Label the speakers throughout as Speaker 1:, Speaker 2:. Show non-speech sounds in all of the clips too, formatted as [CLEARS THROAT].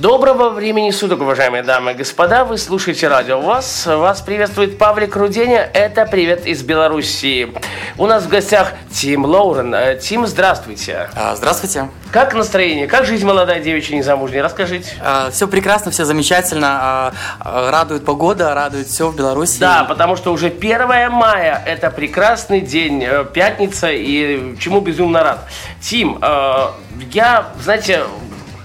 Speaker 1: Доброго времени суток, уважаемые дамы и господа. Вы слушаете радио ВОЗ. Вас приветствует Павлик Руденя. Это привет из Белоруссии. У нас в гостях Тим Лоурен. Э, Тим, здравствуйте.
Speaker 2: А, Здравствуйте.
Speaker 1: Как настроение? Как жизнь молодая девичья незамужняя? Расскажите.
Speaker 2: Все прекрасно, все замечательно. А, а, Радует погода, радует все в Беларуси.
Speaker 1: Да, потому что уже 1 мая – это прекрасный день, э, пятница, и чему безумно рад. Тим, э, я, знаете,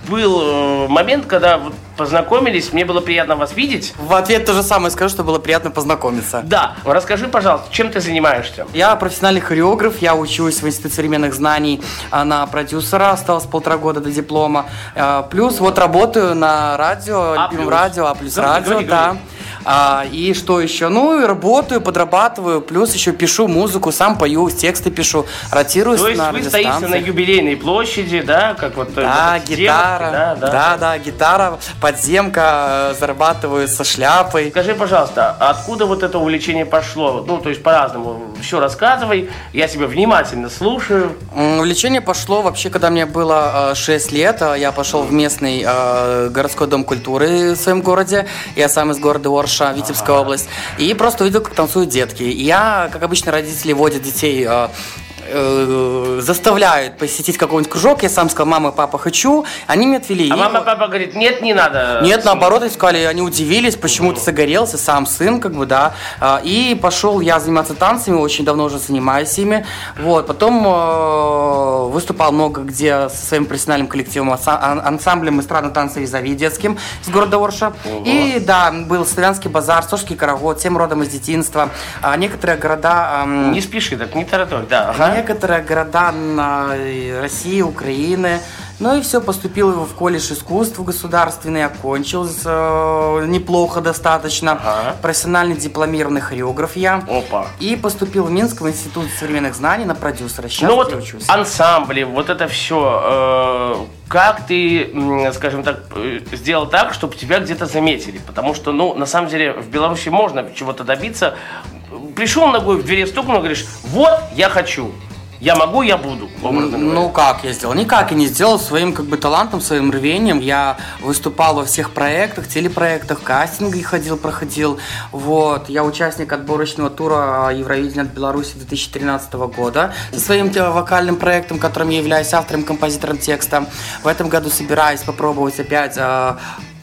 Speaker 1: был э, момент, когда вот познакомились, мне было приятно вас видеть.
Speaker 2: В ответ то же самое скажу, что было приятно познакомиться.
Speaker 1: Да, расскажи, пожалуйста, чем ты занимаешься?
Speaker 2: Я профессиональный хореограф, я учусь в Институте современных знаний а, на продюсера, осталось полтора года до диплома. А, Плюс вот работаю на радио,
Speaker 1: А
Speaker 2: любимом
Speaker 1: плюс?
Speaker 2: радио, А плюс
Speaker 1: Говори,
Speaker 2: радио,
Speaker 1: говори,
Speaker 2: да.
Speaker 1: говори.
Speaker 2: А, и что еще? Ну, и работаю, подрабатываю, плюс еще пишу музыку, сам пою, тексты пишу, ротируюсь
Speaker 1: То есть
Speaker 2: на
Speaker 1: вы стоите на юбилейной площади, да, как вот... э,
Speaker 2: Да,
Speaker 1: вот
Speaker 2: гитара,
Speaker 1: да, да.
Speaker 2: да, да, гитара, подземка, э, зарабатываю со шляпой.
Speaker 1: Скажи, пожалуйста, откуда вот это увлечение пошло? Ну, то есть по-разному. Все рассказывай, я тебя внимательно слушаю.
Speaker 2: Увлечение пошло вообще, когда мне было э, 6 лет. э, Я пошел в местный городской дом культуры в своем городе. Я сам из города Орша, Витебская область. И просто увидел, как танцуют детки. И я, как обычно, родители водят детей э, заставляют посетить какой-нибудь кружок. Я сам сказал, мама, папа, хочу. Они меня отвели.
Speaker 1: А
Speaker 2: И
Speaker 1: мама, папа говорит, нет, не надо.
Speaker 2: Нет, наоборот, они сказали, они удивились, почему ты загорелся, сам сын, как бы, да. А, И пошел я заниматься танцами, очень давно уже занимаюсь ими. Вот, потом э, выступал много где со своим профессиональным коллективом, анса- ан- ансамблем эстрадно танцевой Визави детским из города Орша. И да, был Славянский базар, Сошский карагод, всем родом из детинства. А Некоторые города...
Speaker 1: Не спеши так, не тараторь, да. Ага.
Speaker 2: Некоторые города э, России, Украины. Ну и все, поступил в колледж искусств государственный, окончил э, неплохо достаточно.
Speaker 1: Ага.
Speaker 2: Профессиональный дипломированный хореограф я.
Speaker 1: Опа.
Speaker 2: И поступил в Минск в Институт современных знаний на продюсера. Сейчас
Speaker 1: Ну вот
Speaker 2: учусь.
Speaker 1: ансамбли, вот это все, как ты, скажем так, э, сделал так, чтобы тебя где-то заметили? Потому что, ну, на самом деле, в Беларуси можно чего-то добиться. Пришел ногой в двери стукнул, говоришь, вот, я хочу. Я могу, я буду.
Speaker 2: Ну как я сделал? Никак я не сделал своим как бы талантом, своим рвением. Я выступал во всех проектах, телепроектах, кастинги ходил, проходил. Вот. Я участник отборочного тура Евровидения от Беларуси 2013 года со своим вокальным проектом, которым я являюсь автором, композитором текста. В этом году собираюсь попробовать опять по-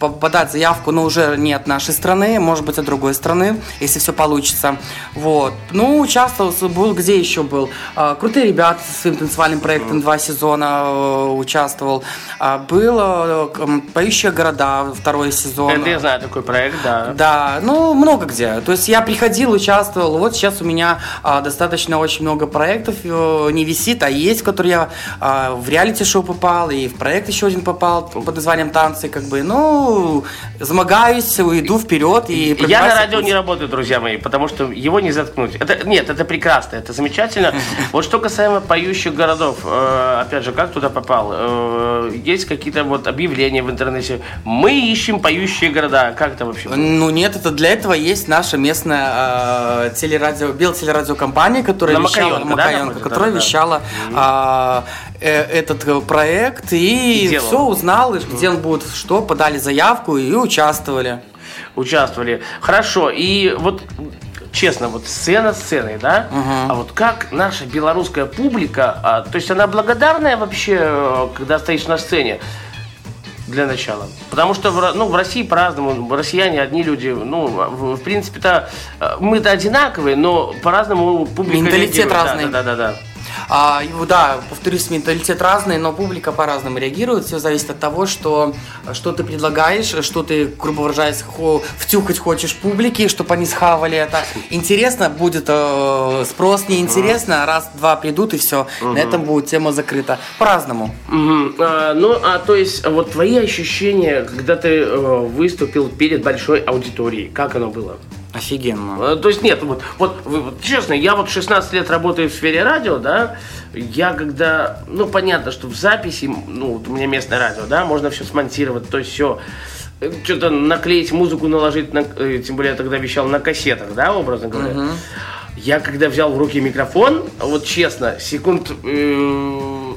Speaker 2: подать заявку, но уже не от нашей страны, может быть, от другой страны, если все получится. Вот. Ну, участвовал, с- был, где еще был? А, Крутые ребята со своим танцевальным проектом два сезона э, участвовал. А, Было э, «Поющие города» второй сезон.
Speaker 1: Это я знаю такой проект, да.
Speaker 2: Да, ну много где. То есть я приходил, участвовал. Вот сейчас у меня а, достаточно очень много проектов э, не висит, а есть, в которые я в реалити-шоу попал и в проект еще один попал под названием танцы, как бы. Ну замогаюсь, иду вперед и
Speaker 1: Я на радио не работаю, друзья мои, потому что его не заткнуть. Это, нет, это прекрасно, это замечательно. [LAUGHS] Вот что касаемо поющих городов, э, опять же, как туда попал? Э, есть какие-то вот объявления в интернете. Мы ищем поющие города. Как это вообще?
Speaker 2: Ну нет, это для этого есть наша местная э, телерадио, белтелерадиокомпания, которая
Speaker 1: На
Speaker 2: вещала,
Speaker 1: да,
Speaker 2: которая вещала э, этот э, проект и,
Speaker 1: И
Speaker 2: все узнал, и где он будет, что подали заявку и участвовали.
Speaker 1: Участвовали. Хорошо, и вот честно, вот сцена сценой, да? А вот как наша белорусская публика, а, то есть она благодарная вообще, э, когда стоишь на сцене? Для начала. Потому что в, ну, в России по-разному. Россияне одни люди, ну, в, в принципе-то э, мы-то одинаковые, но по-разному публика
Speaker 2: Менталитет
Speaker 1: реагирует. Да,
Speaker 2: разный.
Speaker 1: Да, да, да.
Speaker 2: А, да, повторюсь, менталитет разный, но публика по-разному реагирует. Все зависит от того, что, что ты предлагаешь, что ты, грубо выражаясь, хо- втюхать хочешь публике, чтобы они схавали это. Интересно будет э, спрос, неинтересно, раз-два придут и все. На этом будет тема закрыта. По-разному.
Speaker 1: Мгм. А, ну, а то есть, вот твои ощущения, когда ты э, выступил перед большой аудиторией, как оно было?
Speaker 2: Офигенно.
Speaker 1: Э, То есть нет, вот, вот, вот честно, я вот 16 лет работаю в сфере радио, да, я когда, ну понятно, что в записи, ну вот у меня местное радио, да, можно все смонтировать, то есть все. что-то наклеить музыку, наложить, на, э, тем более я тогда вещал на кассетах, да, образно говоря. Я когда взял в руки микрофон, вот честно, секунд э,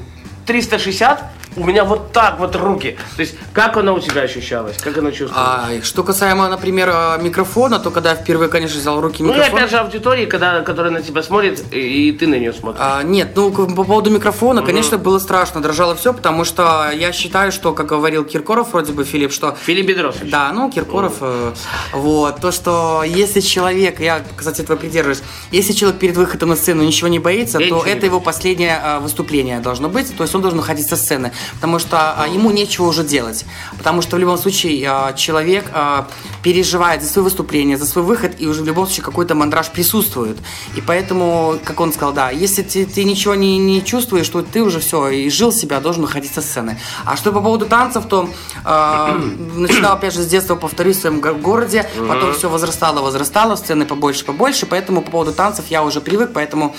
Speaker 1: 360 у меня вот так вот руки. То есть, как оно у тебя ощущалось? Как оно чувствовалось?
Speaker 2: А, что касаемо, например, а, микрофона, то когда я впервые, конечно, взял руки
Speaker 1: ну и
Speaker 2: микрофон...
Speaker 1: опять же аудитории, когда, которая на тебя смотрит, и, и ты на нее смотришь.
Speaker 2: А, нет, ну по поводу микрофона, конечно, было страшно, дрожало все, потому что я считаю, что, как говорил Киркоров, вроде бы Филипп, что
Speaker 1: Филипп Бедросович.
Speaker 2: Да, ну, Киркоров, э, вот, то, что если человек, я, кстати, этого придерживаюсь, если человек перед выходом на сцену ничего не боится,
Speaker 1: Я
Speaker 2: то это его последнее э, выступление должно быть, то есть он должен уходить со сцены, потому что а, ему нечего уже делать, потому что в любом случае э, человек э, переживает за свое выступление, за свой выход, и уже в любом случае какой-то мандраж присутствует, и поэтому, как он сказал, да, если ты, ты ничего не, не чувствуешь, то ты уже все, и жил себя, должен уходить со сцены. А что по поводу танцев, то [CLEARS THROAT] э, начинал опять же с детства, повторюсь, в своем го- городе, потом все возрастало, возрастало, сцены побольше, побольше, поэтому по поводу танцев я уже привык, поэтому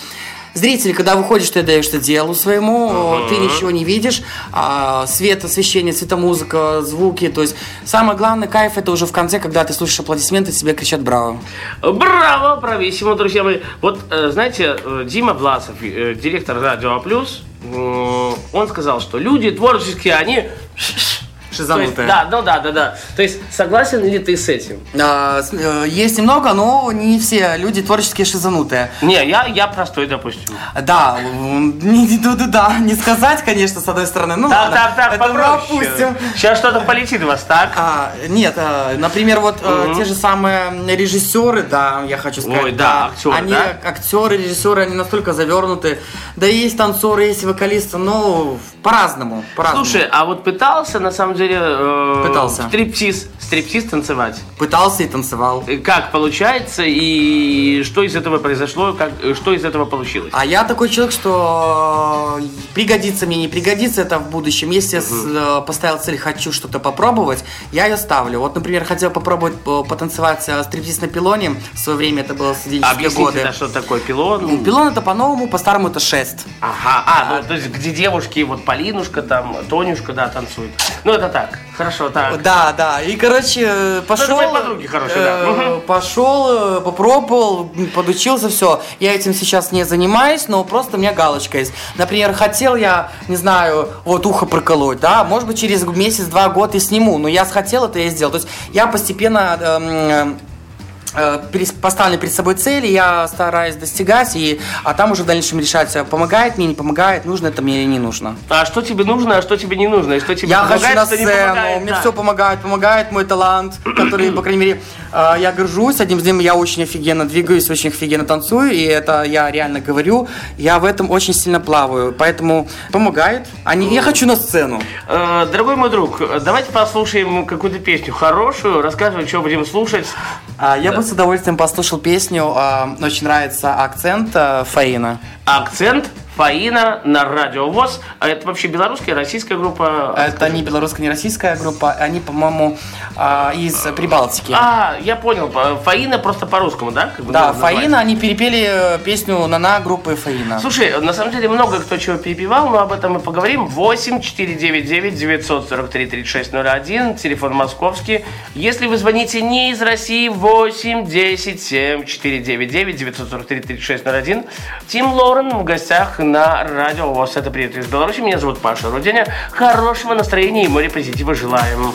Speaker 2: Зритель, когда выходишь, ты даешься делу своему, ты ничего не видишь, а, свет, освещение, светомузыка, звуки, то есть самое главное кайф это уже в конце, когда ты слушаешь аплодисменты, тебе кричат браво.
Speaker 1: Браво, брависсимо, друзья мои. Вот, э, знаете, э, Дима Власов, э, директор Радио Плюс, м, он сказал, что люди творческие, они... То есть, да, ну да, да, да. То есть, согласен ли ты с этим?
Speaker 2: А, э, есть немного, но не все люди творческие шизанутые.
Speaker 1: Не, я, я простой, допустим.
Speaker 2: Да, не, не- да, да, да, не сказать, конечно, с одной стороны. Ну,
Speaker 1: Так,
Speaker 2: ладно,
Speaker 1: так, так,
Speaker 2: это
Speaker 1: попроще. Сейчас что-то полетит у вас, так?
Speaker 2: А, нет, а, например, вот э, те же самые режиссеры, да, я хочу сказать.
Speaker 1: Ой, да, актеры,
Speaker 2: Они,
Speaker 1: да?
Speaker 2: актеры, режиссеры, они настолько завернуты. Да и есть танцоры, есть вокалисты, но по-разному, по-разному.
Speaker 1: Слушай, а вот пытался, на самом деле, э,
Speaker 2: Пытался.
Speaker 1: стриптиз, стриптиз танцевать?
Speaker 2: Пытался и танцевал.
Speaker 1: Э, Как получается и что из этого произошло, как, э, что из этого получилось?
Speaker 2: А я такой человек, что э, пригодится мне, не пригодится это в будущем. Если я с- э, поставил цель, хочу что-то попробовать, я ее ставлю. Вот, например, хотел попробовать потанцевать стриптиз на пилоне. В свое время это было студенческие
Speaker 1: Объясните,
Speaker 2: годы.
Speaker 1: да, что такое пилон?
Speaker 2: Ну, Пилон это по-новому, по-старому это шест.
Speaker 1: Ага, а, ну, то есть где девушки, вот Полинушка там, Тонюшка, да, танцуют. Ну, это так, хорошо, так.
Speaker 2: Да, да. И, короче, э, пошел.
Speaker 1: мои подруги хорошие, да.
Speaker 2: э. Пошел, э, попробовал, подучился, все. Я этим сейчас не занимаюсь, но просто у меня галочка есть. Например, хотел я, не знаю, вот ухо проколоть, да, может быть, через месяц, два года и сниму. Но я хотел это, я сделал. То есть я постепенно э, поставлю перед собой цели, я стараюсь достигать, и, а там уже в дальнейшем решать, э, помогает мне, не помогает, нужно это мне или не нужно.
Speaker 1: А что тебе нужно, а что тебе не нужно, и что тебе
Speaker 2: Я
Speaker 1: помогает,
Speaker 2: хочу на
Speaker 1: что не
Speaker 2: сцену,
Speaker 1: помогает,
Speaker 2: мне
Speaker 1: да.
Speaker 2: все помогает, помогает мой талант, который, по крайней мере, э, я горжусь, одним из них я очень офигенно двигаюсь, очень офигенно танцую, и это я реально говорю, я в этом очень сильно плаваю, поэтому помогает. Они, я хочу на сцену.
Speaker 1: Дорогой мой друг, давайте послушаем какую-то песню хорошую, рассказывай, что будем слушать.
Speaker 2: А, Я бы с удовольствием послушал песню, а, очень нравится акцент а, Фаина.
Speaker 1: Акцент Фаина на радио ВОЗ. А это вообще белорусская, российская группа?
Speaker 2: Это не белорусская, не российская группа, они, по-моему, а, из Прибалтики.
Speaker 1: А, я понял. Фаина просто по-русскому, да? Как бы
Speaker 2: Да? Фаина, они перепели э, песню «Нана» группы Фаина.
Speaker 1: Слушай, на самом деле много кто чего перепевал, но об этом мы поговорим. 8 499 943 3601, телефон московский. Если вы звоните не из России, 8 10 7 499 943 3601. Тим Лорен в гостях на радио ВОЗ. Это «Привет из Беларуси». Меня зовут Паша Руденя. Хорошего настроения и море позитива желаем.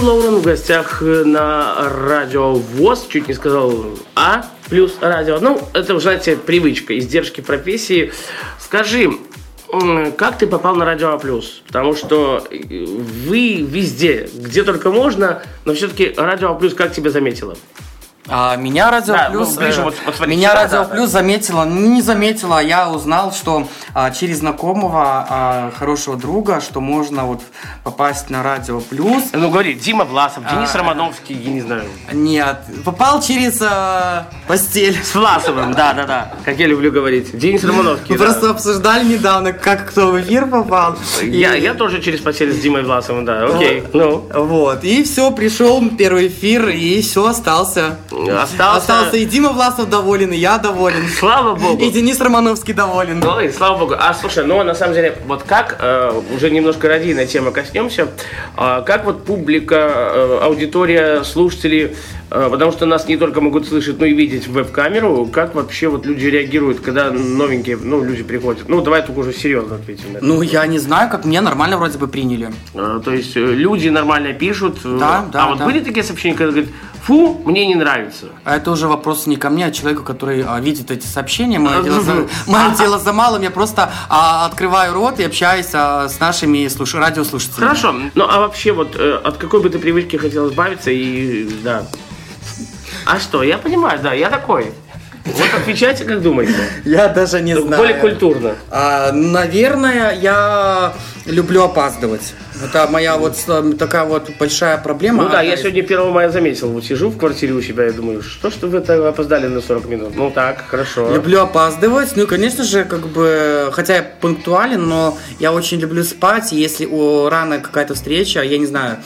Speaker 1: Тим Лоурен в гостях э, на радио ВОЗ, чуть не сказал А плюс радио. Ну, это знаете, привычка, издержки профессии. Скажи, как ты попал на радио А плюс? Потому что э, вы везде, где только можно, но все-таки радио А плюс как тебя заметило?
Speaker 2: А, меня Радио
Speaker 1: Да,
Speaker 2: Плюс,
Speaker 1: ну, ближе
Speaker 2: э,
Speaker 1: вот- вот смотри,
Speaker 2: меня
Speaker 1: сюда,
Speaker 2: Радио
Speaker 1: да, да.
Speaker 2: Плюс заметила, ну, не заметила, а я узнал, что а, через знакомого а, хорошего друга, что можно вот попасть на Радио Плюс.
Speaker 1: Ну, говори, Дима Власов, Денис
Speaker 2: А.
Speaker 1: Романовский, я не знаю.
Speaker 2: Нет, попал через а, постель.
Speaker 1: С Власовым, да-да-да, как я люблю говорить. Денис Романовский,
Speaker 2: Мы
Speaker 1: да.
Speaker 2: просто обсуждали недавно, как кто в эфир попал.
Speaker 1: Я,
Speaker 2: И-
Speaker 1: я тоже через постель с Димой Власовым, да, окей. Ну,
Speaker 2: Вот, и все, пришел первый эфир, и все, остался.
Speaker 1: Остался...
Speaker 2: Остался и Дима Власов доволен, и я доволен.
Speaker 1: Слава богу.
Speaker 2: И Денис Романовский доволен.
Speaker 1: Ой, слава богу. А слушай, ну на самом деле, вот как, э, уже немножко радийная тема коснемся, а, как вот публика, э, аудитория, слушатели, э, потому что нас не только могут слышать, но и видеть в веб-камеру, как вообще вот люди реагируют, когда новенькие, ну, люди приходят. Ну, давай только уже серьезно ответим на это.
Speaker 2: Ну, я не знаю, как мне нормально вроде бы приняли.
Speaker 1: Э, То есть э, люди нормально пишут, э,
Speaker 2: Да, да,
Speaker 1: а вот
Speaker 2: да.
Speaker 1: были такие сообщения, когда говорят, фу, мне не нравится.
Speaker 2: А это уже вопрос не ко мне, а человеку, который а, видит эти сообщения. Мое, дело, за, мое [LAUGHS] дело за малым. Я просто а, открываю рот и общаюсь а, с нашими слуш... радиослушателями.
Speaker 1: Хорошо, ну а вообще вот э, от какой бы ты привычки хотел избавиться и да. А что, я понимаю, да, я такой. Вот отвечайте, как думаете.
Speaker 2: Я даже не знаю.
Speaker 1: Более культурно.
Speaker 2: А, наверное, я люблю опаздывать. Это моя вот такая вот большая проблема.
Speaker 1: Ну да, я сегодня 1 мая заметил, вот сижу в квартире у себя и думаю, что ж вы это опоздали на 40 минут? Ну так, хорошо.
Speaker 2: Люблю опаздывать, ну и, конечно же, как бы, хотя я пунктуален, но я очень люблю спать, если у рано какая-то встреча, я не знаю,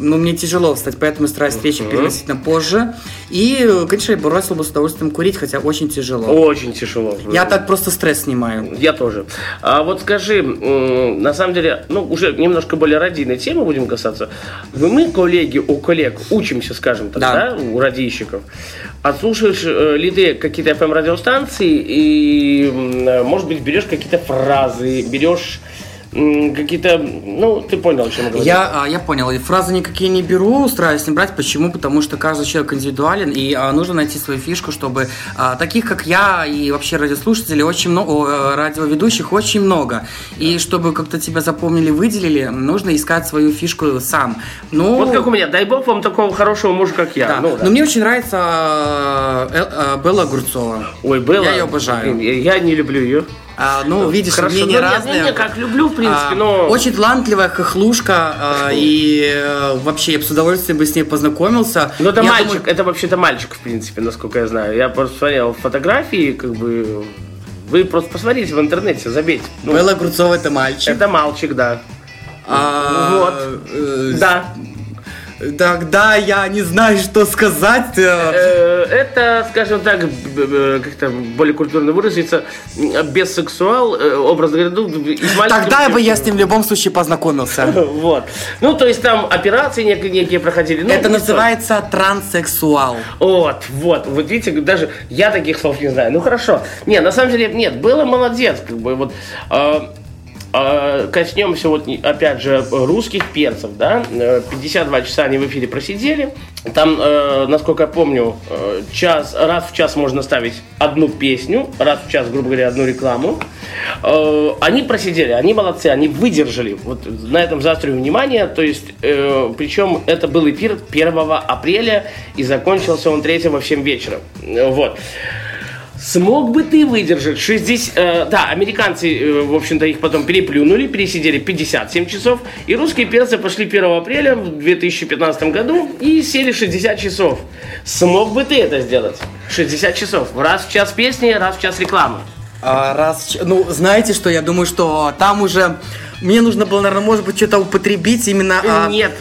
Speaker 2: ну, мне тяжело встать, поэтому стараюсь встречи переносить на позже. И, конечно, я бросил бы с удовольствием курить, хотя очень тяжело.
Speaker 1: Очень тяжело.
Speaker 2: Я так просто стресс снимаю.
Speaker 1: Я тоже. А вот скажи, на самом деле, ну, уже немножко более радийной темы будем касаться. Мы, коллеги, у коллег, учимся, скажем так,
Speaker 2: Да.
Speaker 1: да, у радийщиков. Отслушаешь э, ли ты какие-то FM-радиостанции и, э, может быть, берешь какие-то фразы, берешь какие-то, ну, ты понял, о чем я говорю.
Speaker 2: Я, а, я понял, и фразы никакие не беру, стараюсь не брать. Почему? Потому что каждый человек индивидуален, и а, нужно найти свою фишку, чтобы а, таких, как я, и вообще радиослушателей очень много, э, радиоведущих очень много. И чтобы как-то тебя запомнили, выделили, нужно искать свою фишку сам. Ну,
Speaker 1: Вот как у меня, дай бог вам такого хорошего мужа, как я.
Speaker 2: да.
Speaker 1: Ну, да.
Speaker 2: Но мне очень нравится э, а, Белла Огурцова.
Speaker 1: Ой, было.
Speaker 2: Я ее обожаю.
Speaker 1: Я не люблю ее.
Speaker 2: А, ну, видишь,
Speaker 1: Хорошо,
Speaker 2: мнения
Speaker 1: ну,
Speaker 2: разные.
Speaker 1: не, не, как люблю, в принципе,
Speaker 2: А,
Speaker 1: но...
Speaker 2: Очень талантливая хохлушка, а, и э, вообще я бы с удовольствием бы с ней познакомился.
Speaker 1: Ну, это
Speaker 2: Я
Speaker 1: мальчик,
Speaker 2: думаю-
Speaker 1: это вообще-то мальчик, в принципе, насколько я знаю. Я просто смотрел фотографии, как бы... Вы просто посмотрите в интернете, забейте. Ну,
Speaker 2: Белла Огурцова это мальчик.
Speaker 1: Это мальчик, да.
Speaker 2: А,
Speaker 1: Вот.
Speaker 2: э,
Speaker 1: Да.
Speaker 2: Тогда я не знаю, что сказать. э.
Speaker 1: Это, скажем так, как-то более культурно выразиться, бессексуал, э, образ говоря, ну,
Speaker 2: Тогда бы я с ним в любом случае познакомился. [LAUGHS]
Speaker 1: Вот. Ну, то есть там операции некие, некие проходили. Ну,
Speaker 2: Это называется транссексуал.
Speaker 1: Вот, вот, вот видите, даже я таких слов не знаю. Ну хорошо. Не, на самом деле, нет, было молодец, как бы вот. э, коснемся вот опять же русских перцев, да, Э, 52 часа они в эфире просидели, там, э, насколько я помню, э, час, раз в час можно ставить одну песню, раз в час, грубо говоря, одну рекламу, Э, они просидели, они молодцы, они выдержали, вот на этом заострю внимание, то есть, э, причем это был эфир 1 апреля и закончился он 3 в 7 вечера, Э, вот. Смог бы ты выдержать 60... э, да, американцы, э, в общем-то, их потом переплюнули, пересидели 57 часов, и русские перцы пошли 1 апреля в 2015 году и сели 60 часов. Смог бы ты это сделать? 60 часов. Раз в час песни, раз в час рекламы.
Speaker 2: А, раз, ну, знаете что, я думаю, что там уже мне нужно было, наверное, может быть, что-то употребить именно. а,
Speaker 1: Нет.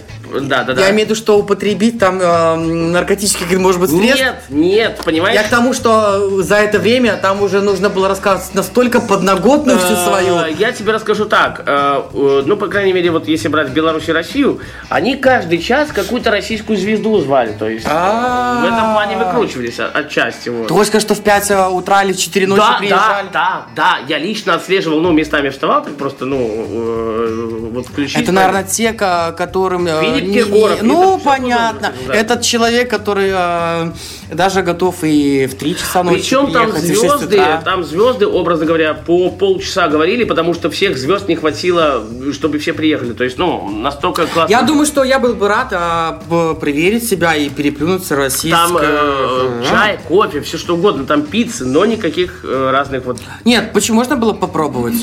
Speaker 1: Да, да, да.
Speaker 2: Я имею в виду, что употребить там э, наркотических, может быть, средств.
Speaker 1: Нет, нет, понимаешь?
Speaker 2: Я к тому, что за это время там уже нужно было рассказывать настолько подноготную всю свою.
Speaker 1: Э, Я тебе расскажу так. э, э, Ну, по крайней мере, вот если брать Беларусь и Россию, они каждый час какую-то российскую звезду звали. То есть
Speaker 2: А.
Speaker 1: в этом плане выкручивались от- отчасти.
Speaker 2: Сказать, что в 5 утра или в 4 ночи
Speaker 1: Да, да,
Speaker 2: приезжали?
Speaker 1: да, да. Я лично отслеживал, ну, местами вставал, просто, ну, вот включить.
Speaker 2: Это, наверное, те, ко- которым...
Speaker 1: Филипп Киркоров,
Speaker 2: Ну, понятно. Этот человек, который э, даже готов и в 3 часа ночи
Speaker 1: Причем там
Speaker 2: приехать, и в 6
Speaker 1: звезды, там звезды, образно говоря, по полчаса говорили, потому что всех звезд не хватило, чтобы все приехали. То есть, ну, настолько классно.
Speaker 2: Я думаю, что я был бы рад а, проверить себя и переплюнуться российское.
Speaker 1: Там э, чай, кофе, все что угодно, там пиццы, но никаких э, разных вот.
Speaker 2: Нет, почему можно было попробовать?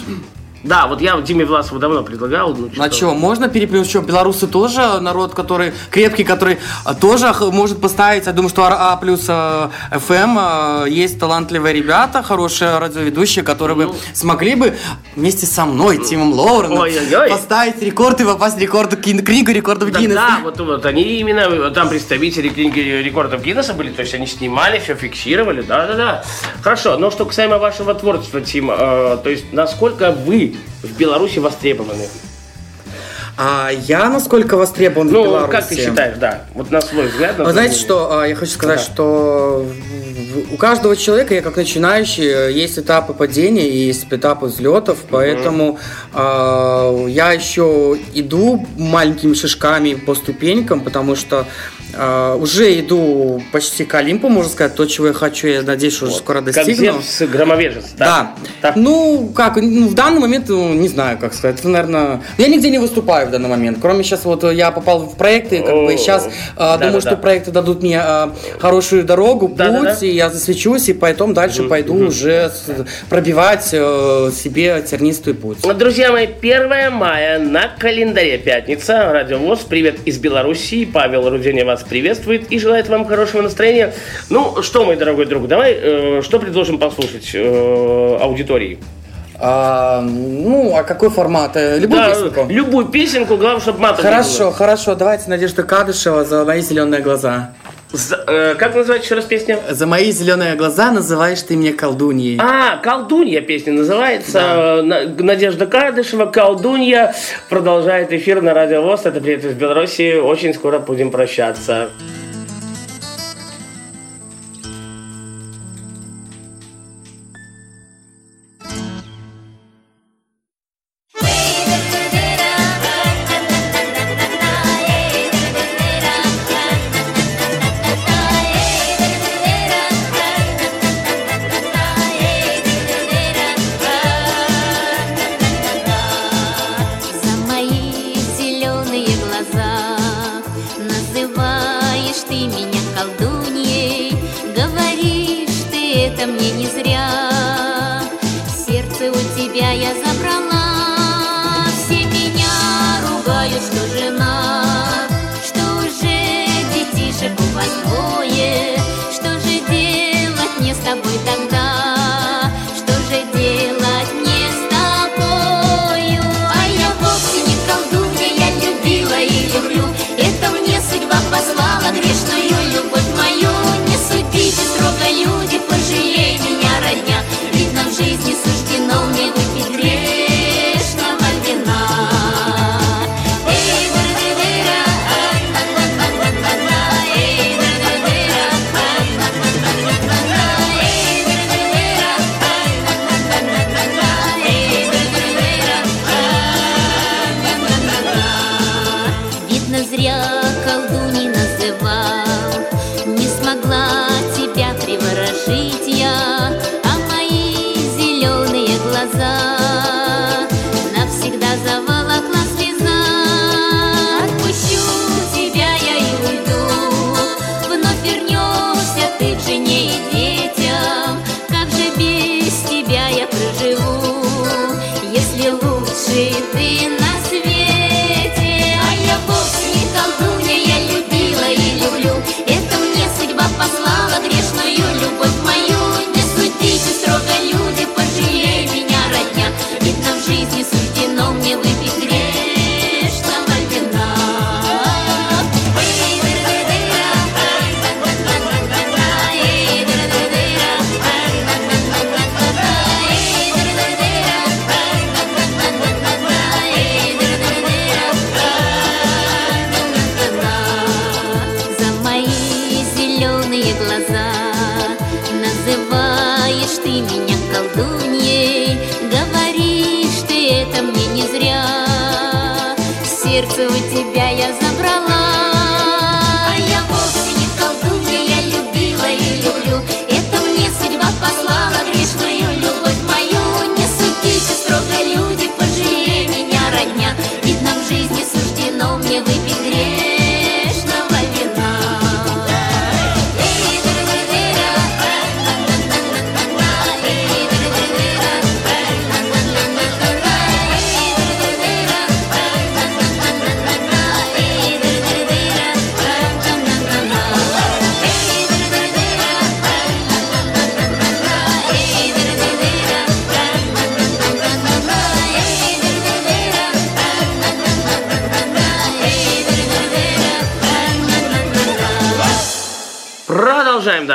Speaker 1: Да, вот я Диме Власову давно предлагал. Ну,
Speaker 2: А что, можно переплюнуть? Что, белорусы тоже народ, который крепкий, который тоже может поставить. Я думаю, что А плюс а, ФМ а, есть талантливые ребята, хорошие радиоведущие, которые бы смогли бы вместе со мной, Тимом Лоуреном, поставить рекорд и попасть в рекорд, кин- книгу рекордов
Speaker 1: Да,
Speaker 2: Гиннесса.
Speaker 1: да, вот, вот они именно там представители книги рекордов Гиннесса были, то есть они снимали, все фиксировали, да, да, да. Хорошо, но что касаемо вашего творчества, Тим, э, то есть насколько вы в Беларуси востребованы?
Speaker 2: А я насколько востребован в
Speaker 1: Ну,
Speaker 2: Беларуси?
Speaker 1: как ты считаешь, да, вот на свой взгляд. на
Speaker 2: Вы знаете,
Speaker 1: мнение.
Speaker 2: что а, я хочу сказать,
Speaker 1: Да.
Speaker 2: что в- в- у каждого человека, я как начинающий, э, есть этапы падения и есть этапы взлетов, поэтому а, я еще иду маленькими шажками по ступенькам, потому что а, уже иду почти к Олимпу, можно сказать, то, чего я хочу, я надеюсь, что уже скоро достигну.
Speaker 1: Зевс громовержец,
Speaker 2: Да.
Speaker 1: да? Так.
Speaker 2: Ну, как, ну, в данный момент, ну, не знаю, как сказать, это, наверное... Я нигде не выступаю в данный момент, кроме сейчас вот я попал в проекты, как
Speaker 1: О,
Speaker 2: бы сейчас
Speaker 1: да,
Speaker 2: думаю,
Speaker 1: да,
Speaker 2: что
Speaker 1: да.
Speaker 2: проекты дадут мне а, хорошую дорогу,
Speaker 1: Да,
Speaker 2: путь,
Speaker 1: да.
Speaker 2: и я засвечусь, и потом дальше пойду уже пробивать э, себе тернистый путь.
Speaker 1: Друзья мои, 1 мая на календаре пятница. Радио ВОЗ. Привет из Белоруссии. Павел Руденя вас приветствует и желает вам хорошего настроения. Ну что, мой дорогой друг, давай, э, что предложим послушать э, аудитории?
Speaker 2: А, ну, а какой формат? Э, Любую
Speaker 1: Да,
Speaker 2: песенку?
Speaker 1: любую песенку, главное, чтобы не
Speaker 2: Хорошо, хорошо, давайте Надежда Кадышева за мои зеленые глаза.
Speaker 1: За- э, как называется еще раз песня?
Speaker 2: За мои зеленые глаза называешь ты меня колдуньей.
Speaker 1: А, «Колдунья» песня называется. На- Надежда Кардышева, «Колдунья» продолжает эфир на Радио ВОЗ. Это «Привет из Беларуси». Очень скоро будем прощаться.
Speaker 3: Называешь ты меня колдуньей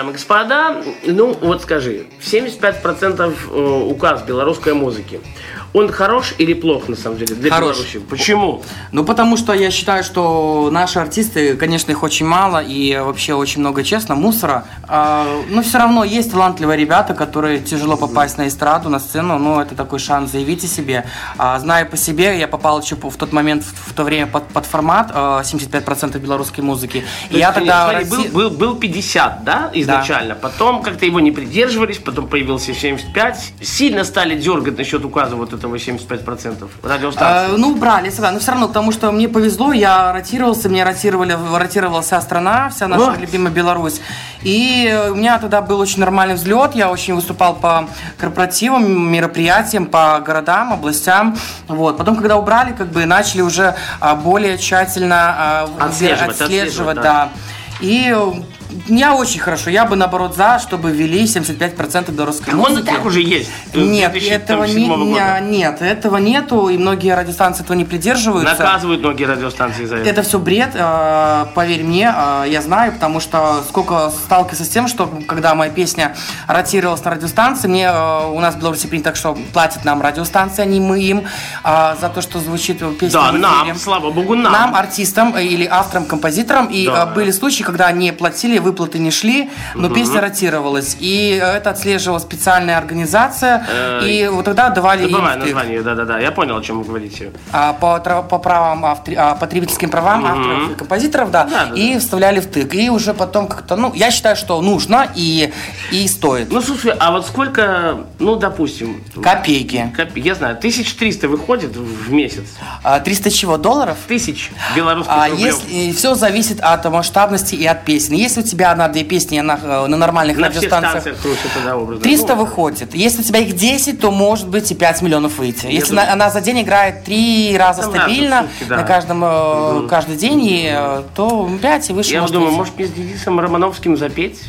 Speaker 1: дамы и господа. Ну, вот скажи, 75% э, указ белорусской музыки. Он хорош или плох, на самом деле, для
Speaker 2: Хорош.
Speaker 1: Беларуси? Почему?
Speaker 2: Ну, потому что я считаю, что наши артисты, конечно, их очень мало и вообще очень много, честно, мусора. А, но все равно есть талантливые ребята, которые тяжело попасть на эстраду, на сцену. Ну, это такой шанс, заявите себе. А, зная по себе, я попал еще в тот момент, в, то время под, под формат а, 75% белорусской музыки.
Speaker 1: То
Speaker 2: И я тогда...
Speaker 1: смотри, был, был, был 50, да, изначально. Потом как-то его не придерживались, потом появился 75. Сильно стали дергать насчет указа вот этого 75% радиостанции.
Speaker 2: Э, ну, брали всегда, но все равно, потому что мне повезло, я ротировался, мне ротировали, ротировала вся страна, вся наша
Speaker 1: Вот.
Speaker 2: любимая Беларусь. И у меня тогда был очень нормальный взлет, я очень выступал по корпоративам, мероприятиям, по городам, областям. Вот. Потом, когда убрали, как бы начали уже а, более тщательно а,
Speaker 1: Отслеживать,
Speaker 2: отслеживать,
Speaker 1: отслеживать, да.
Speaker 2: да. И я очень хорошо, я бы наоборот за, чтобы ввели 75% белорусской
Speaker 1: А он и так уже есть. э,
Speaker 2: Нет,
Speaker 1: 2007
Speaker 2: этого не,
Speaker 1: года.
Speaker 2: не- нет, этого нету, и многие радиостанции этого не придерживаются.
Speaker 1: Наказывают многие радиостанции за это.
Speaker 2: Это все бред, э, поверь мне, э, я знаю, потому что сколько сталкивался с тем, что когда моя песня ротировалась на радиостанции, мне э, у нас в Беларуси принято так, что платят нам радиостанции, а не мы им, э, за то, что звучит песня
Speaker 1: Да, нам, слава богу, нам.
Speaker 2: Нам, артистам или авторам, композиторам. И
Speaker 1: Да.
Speaker 2: э, были случаи, когда не платили, выплаты не шли, но песня ротировалась. И это отслеживала специальная организация.
Speaker 1: Э,
Speaker 2: и вот тогда давали им
Speaker 1: Забываю
Speaker 2: втык.
Speaker 1: название, да-да-да, я понял, о чем вы говорите.
Speaker 2: А, по, по правам автор- а, потребительским правам авторов и композиторов, да,
Speaker 1: Да, да,
Speaker 2: и вставляли втык. И уже потом как-то, ну, я считаю, что нужно и, и стоит.
Speaker 1: Ну, слушай, а вот сколько, ну, допустим...
Speaker 2: Копейки.
Speaker 1: коп- Я знаю, 1300 выходит в месяц.
Speaker 2: А, 300 чего? Долларов?
Speaker 1: Тысяч белорусских
Speaker 2: А
Speaker 1: рублей.
Speaker 2: если все зависит от масштабности и от песни. Если у тебя одна-две песни на, э, на нормальных
Speaker 1: На всех
Speaker 2: радиостанциях
Speaker 1: станциях крутят тогда образно.
Speaker 2: 300
Speaker 1: Ну,
Speaker 2: выходит. Если у тебя их 10, то может быть и 5 миллионов выйти. Если
Speaker 1: думаю-
Speaker 2: на- она за день играет 3 раза
Speaker 1: в
Speaker 2: стабильно,
Speaker 1: сутки, да.
Speaker 2: на каждом, э, каждый день, и, э, то 5 и выше
Speaker 1: Я
Speaker 2: может
Speaker 1: думаю,
Speaker 2: выйти.
Speaker 1: может мне с Денисом Романовским запеть?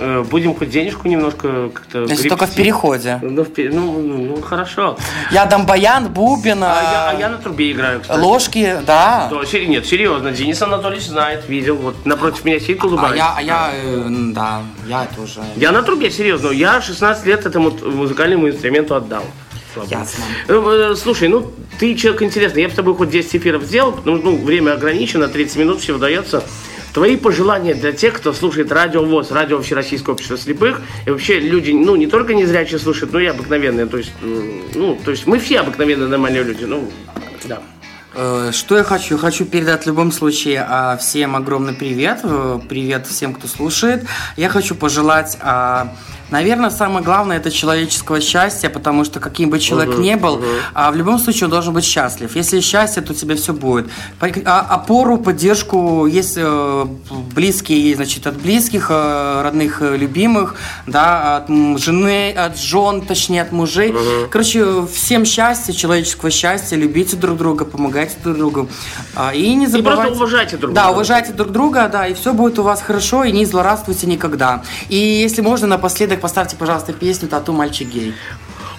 Speaker 1: Э, Будем хоть денежку немножко как-то...
Speaker 2: Если только в
Speaker 1: гребсти.
Speaker 2: переходе.
Speaker 1: Ну, в ну, ну, ну, хорошо.
Speaker 2: Я дам баян, бубен,
Speaker 1: А я,
Speaker 2: а,
Speaker 1: а я на трубе играю, кстати.
Speaker 2: ложки, да.
Speaker 1: Да, сери- нет, серьезно, Денис Анатольевич знает, видел, вот напротив меня сидит,
Speaker 2: А
Speaker 1: улыбается.
Speaker 2: я, а я, э, да, я тоже.
Speaker 1: Я на трубе, серьезно. Я 16 лет этому музыкальному инструменту отдал.
Speaker 2: Ясно.
Speaker 1: Э, э, Слушай, ну ты человек интересный. Я бы с тобой хоть 10 эфиров сделал, потому что ну, время ограничено, 30 минут всего дается. Твои пожелания для тех, кто слушает радио ВОЗ, радио Всероссийского общества слепых, и вообще люди, ну, не только незрячие слушают, но и обыкновенные. То есть, ну, то есть мы все обыкновенные нормальные люди. Ну, да.
Speaker 2: Э, Что я хочу? Хочу передать в любом случае а, всем огромный привет. э, Привет всем, кто слушает. Я хочу пожелать, а, наверное, самое главное это человеческого счастья, потому что каким бы человек ни был, а, в любом случае он должен быть счастлив. Если счастье, то у тебя все будет. А, Опору, поддержку есть э, близкие, значит, от близких, э, родных, э, любимых, да, от жены, от жен, точнее, от мужей. Короче, всем счастья, человеческого счастья, любите друг друга, помогайте друг другу. А, И не забывайте...
Speaker 1: просто уважайте друг
Speaker 2: Да,
Speaker 1: друга.
Speaker 2: уважайте друг друга, да, и все будет у вас хорошо, и не злорадствуйте никогда. И если можно, напоследок поставьте, пожалуйста, песню «Тату мальчик гей».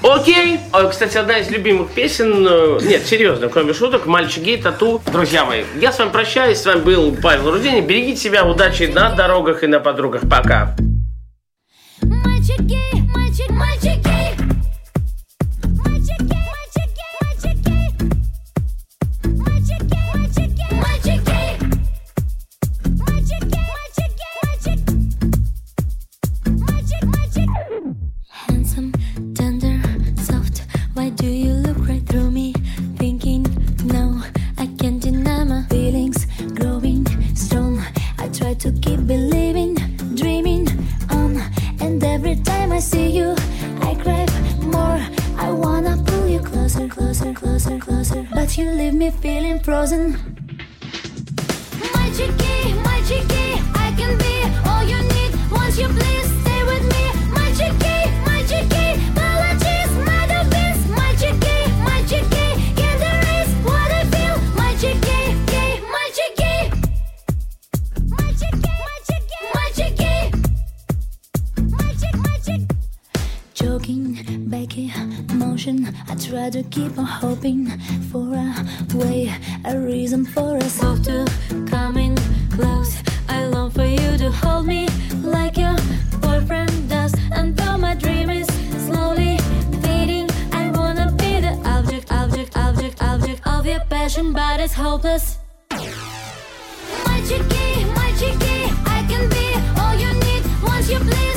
Speaker 1: Окей. А, Кстати, одна из любимых песен. э, Нет, серьезно, кроме шуток. Мальчик гей, тату. Друзья мои, я с вами прощаюсь. С вами был Павел Рудени. Берегите себя. Удачи на дорогах и на подругах. Пока.
Speaker 3: Мальчик гей, мальчик, мальчик гей. Мальчик me feeling
Speaker 4: frozen. Magic-y, magic-y, I can be all you need once you please stay with me. Magic-y, magic-y, apologies, mother beans. Magic-y, magic-y, can't erase what I feel. Magic-y, magic-y, magic-y, magic-y, magic, magic. Joking, Becky, motion. I try to keep on hoping for us both to come in close. I long for you to hold me like your boyfriend does. And though my dream is slowly fading, I wanna be the object, object, object, object of your passion, but it's hopeless. My chickie, my chickie, I can be all you need once you please.